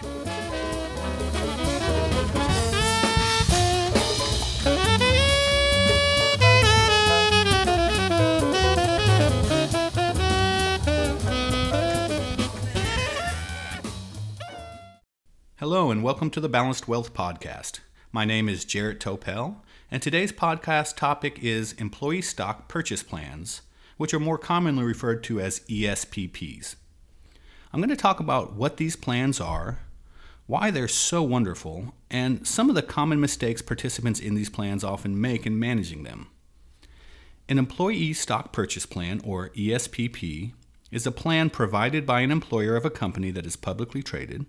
Hello, and welcome to the Balanced Wealth Podcast. My name is Jarrett Topel, and today's podcast topic is employee stock purchase plans, which are more commonly referred to as ESPPs. I'm going to talk about what these plans are, why they're so wonderful, and some of the common mistakes participants in these plans often make in managing them. An employee stock purchase plan, or ESPP, is a plan provided by an employer of a company that is publicly traded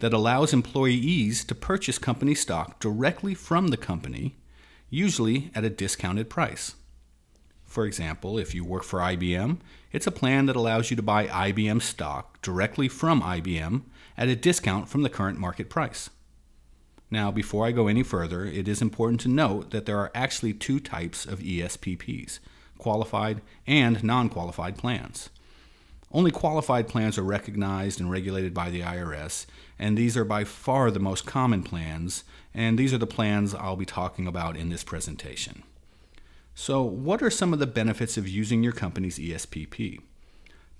that allows employees to purchase company stock directly from the company, usually at a discounted price. For example, if you work for IBM, it's a plan that allows you to buy IBM stock directly from IBM at a discount from the current market price. Now, before I go any further, it is important to note that there are actually two types of ESPPs qualified and non qualified plans. Only qualified plans are recognized and regulated by the IRS, and these are by far the most common plans, and these are the plans I'll be talking about in this presentation. So, what are some of the benefits of using your company's ESPP?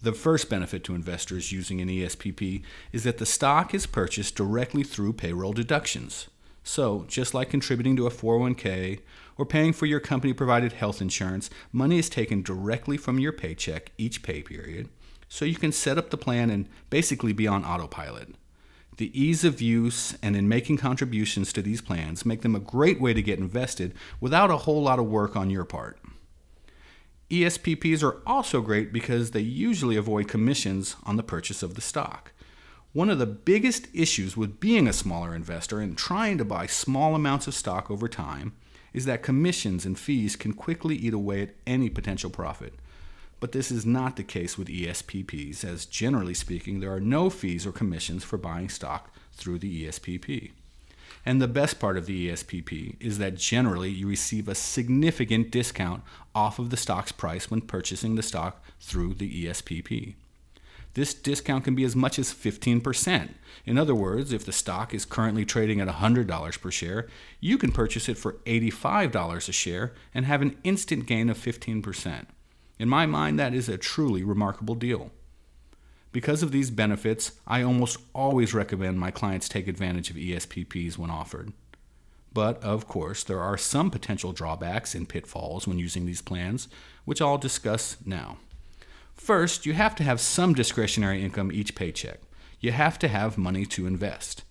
The first benefit to investors using an ESPP is that the stock is purchased directly through payroll deductions. So, just like contributing to a 401k or paying for your company provided health insurance, money is taken directly from your paycheck each pay period so you can set up the plan and basically be on autopilot. The ease of use and in making contributions to these plans make them a great way to get invested without a whole lot of work on your part. ESPPs are also great because they usually avoid commissions on the purchase of the stock. One of the biggest issues with being a smaller investor and trying to buy small amounts of stock over time is that commissions and fees can quickly eat away at any potential profit. But this is not the case with ESPPs, as generally speaking, there are no fees or commissions for buying stock through the ESPP. And the best part of the ESPP is that generally you receive a significant discount off of the stock's price when purchasing the stock through the ESPP. This discount can be as much as 15%. In other words, if the stock is currently trading at $100 per share, you can purchase it for $85 a share and have an instant gain of 15%. In my mind, that is a truly remarkable deal. Because of these benefits, I almost always recommend my clients take advantage of ESPPs when offered. But, of course, there are some potential drawbacks and pitfalls when using these plans, which I'll discuss now. First, you have to have some discretionary income each paycheck. You have to have money to invest.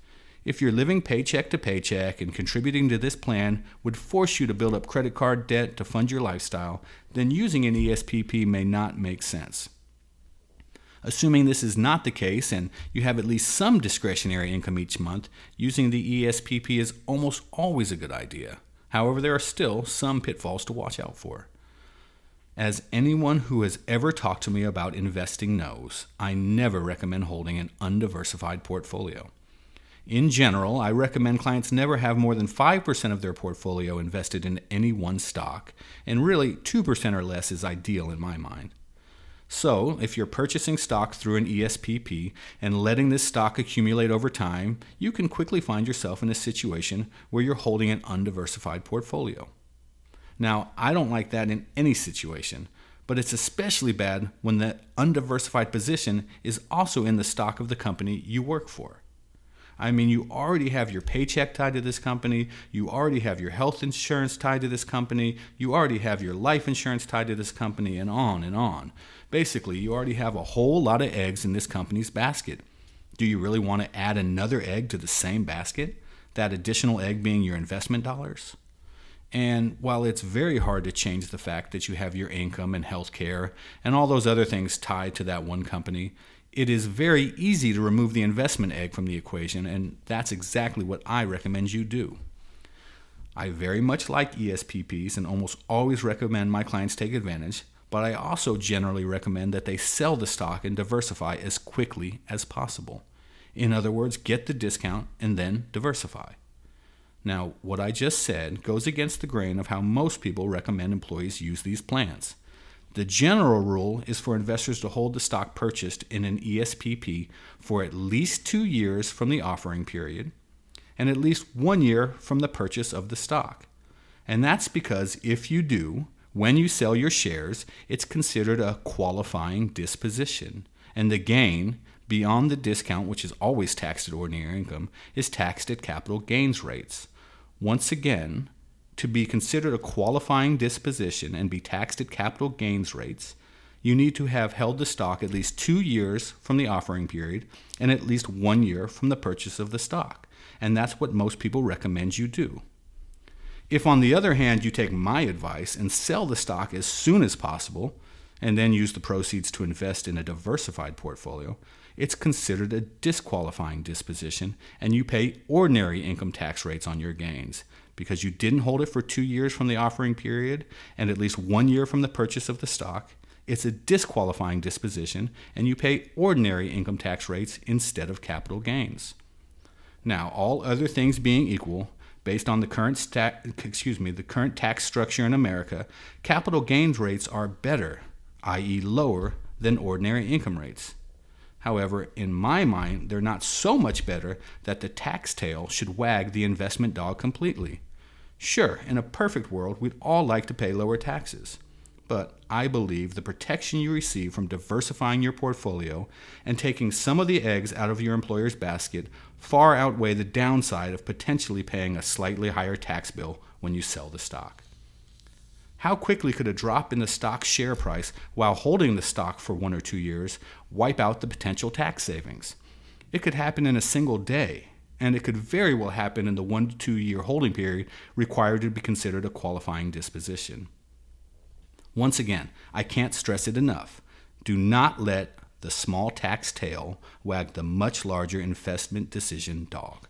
If you're living paycheck to paycheck and contributing to this plan would force you to build up credit card debt to fund your lifestyle, then using an ESPP may not make sense. Assuming this is not the case and you have at least some discretionary income each month, using the ESPP is almost always a good idea. However, there are still some pitfalls to watch out for. As anyone who has ever talked to me about investing knows, I never recommend holding an undiversified portfolio. In general, I recommend clients never have more than 5% of their portfolio invested in any one stock, and really 2% or less is ideal in my mind. So, if you're purchasing stock through an ESPP and letting this stock accumulate over time, you can quickly find yourself in a situation where you're holding an undiversified portfolio. Now, I don't like that in any situation, but it's especially bad when that undiversified position is also in the stock of the company you work for. I mean, you already have your paycheck tied to this company. You already have your health insurance tied to this company. You already have your life insurance tied to this company, and on and on. Basically, you already have a whole lot of eggs in this company's basket. Do you really want to add another egg to the same basket? That additional egg being your investment dollars? And while it's very hard to change the fact that you have your income and health care and all those other things tied to that one company, it is very easy to remove the investment egg from the equation, and that's exactly what I recommend you do. I very much like ESPPs and almost always recommend my clients take advantage, but I also generally recommend that they sell the stock and diversify as quickly as possible. In other words, get the discount and then diversify. Now, what I just said goes against the grain of how most people recommend employees use these plans. The general rule is for investors to hold the stock purchased in an ESPP for at least two years from the offering period and at least one year from the purchase of the stock. And that's because if you do, when you sell your shares, it's considered a qualifying disposition, and the gain, beyond the discount, which is always taxed at ordinary income, is taxed at capital gains rates. Once again, to be considered a qualifying disposition and be taxed at capital gains rates, you need to have held the stock at least two years from the offering period and at least one year from the purchase of the stock. And that's what most people recommend you do. If, on the other hand, you take my advice and sell the stock as soon as possible, and then use the proceeds to invest in a diversified portfolio, it's considered a disqualifying disposition, and you pay ordinary income tax rates on your gains because you didn't hold it for two years from the offering period and at least one year from the purchase of the stock. It's a disqualifying disposition, and you pay ordinary income tax rates instead of capital gains. Now, all other things being equal, based on the current excuse me, the current tax structure in America, capital gains rates are better, i.e., lower than ordinary income rates. However, in my mind, they're not so much better that the tax tail should wag the investment dog completely. Sure, in a perfect world, we'd all like to pay lower taxes. But I believe the protection you receive from diversifying your portfolio and taking some of the eggs out of your employer's basket far outweigh the downside of potentially paying a slightly higher tax bill when you sell the stock. How quickly could a drop in the stock share price while holding the stock for one or two years wipe out the potential tax savings? It could happen in a single day, and it could very well happen in the one to two year holding period required to be considered a qualifying disposition. Once again, I can't stress it enough. Do not let the small tax tail wag the much larger investment decision dog.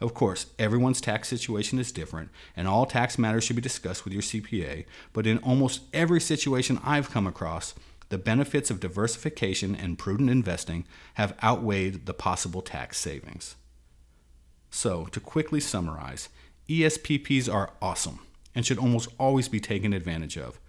Of course, everyone's tax situation is different, and all tax matters should be discussed with your CPA, but in almost every situation I've come across, the benefits of diversification and prudent investing have outweighed the possible tax savings. So, to quickly summarize, ESPPs are awesome and should almost always be taken advantage of.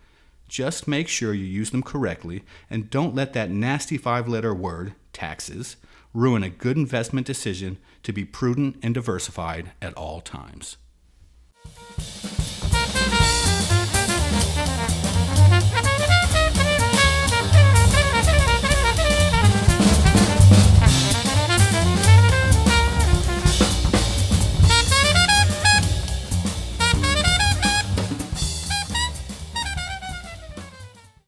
Just make sure you use them correctly and don't let that nasty five letter word, taxes, ruin a good investment decision to be prudent and diversified at all times.